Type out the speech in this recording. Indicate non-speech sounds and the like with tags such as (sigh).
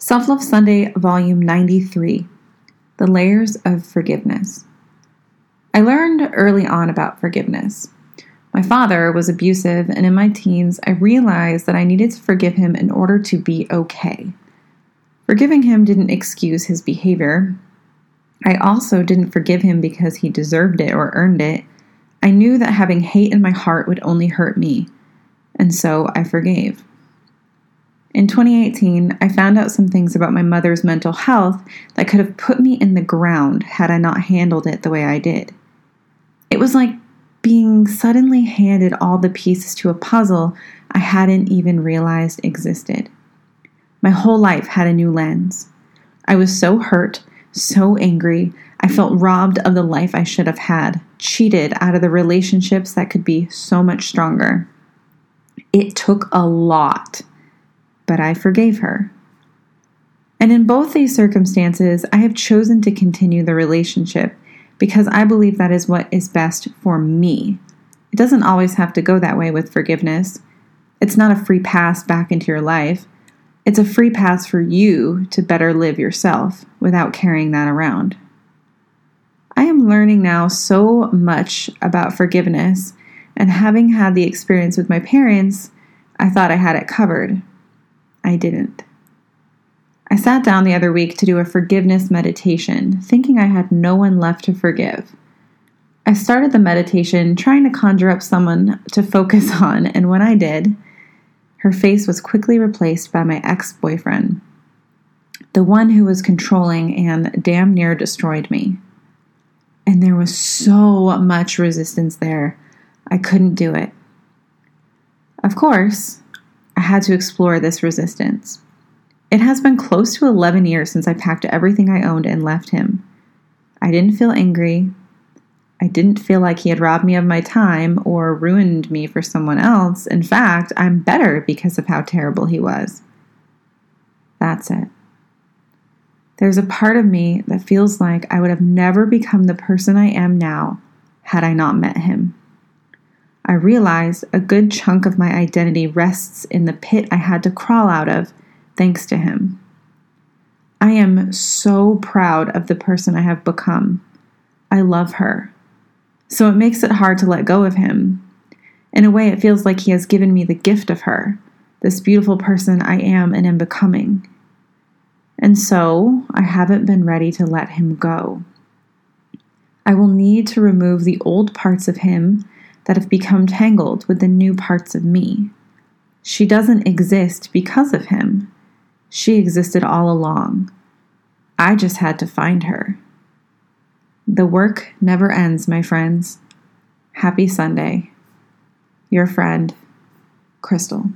Self Love Sunday, Volume 93 The Layers of Forgiveness. I learned early on about forgiveness. My father was abusive, and in my teens, I realized that I needed to forgive him in order to be okay. Forgiving him didn't excuse his behavior. I also didn't forgive him because he deserved it or earned it. I knew that having hate in my heart would only hurt me, and so I forgave. In 2018, I found out some things about my mother's mental health that could have put me in the ground had I not handled it the way I did. It was like being suddenly handed all the pieces to a puzzle I hadn't even realized existed. My whole life had a new lens. I was so hurt, so angry, I felt robbed of the life I should have had, cheated out of the relationships that could be so much stronger. It took a lot but I forgave her. And in both these circumstances, I have chosen to continue the relationship because I believe that is what is best for me. It doesn't always have to go that way with forgiveness. It's not a free pass back into your life. It's a free pass for you to better live yourself without carrying that around. I am learning now so much about forgiveness, and having had the experience with my parents, I thought I had it covered. I didn't. I sat down the other week to do a forgiveness meditation, thinking I had no one left to forgive. I started the meditation trying to conjure up someone to focus (laughs) on, and when I did, her face was quickly replaced by my ex boyfriend, the one who was controlling and damn near destroyed me. And there was so much resistance there, I couldn't do it. Of course, I had to explore this resistance. It has been close to 11 years since I packed everything I owned and left him. I didn't feel angry. I didn't feel like he had robbed me of my time or ruined me for someone else. In fact, I'm better because of how terrible he was. That's it. There's a part of me that feels like I would have never become the person I am now had I not met him. I realize a good chunk of my identity rests in the pit I had to crawl out of thanks to him. I am so proud of the person I have become. I love her. So it makes it hard to let go of him. In a way, it feels like he has given me the gift of her, this beautiful person I am and am becoming. And so I haven't been ready to let him go. I will need to remove the old parts of him that have become tangled with the new parts of me. She doesn't exist because of him. She existed all along. I just had to find her. The work never ends, my friends. Happy Sunday. Your friend, Chrystal.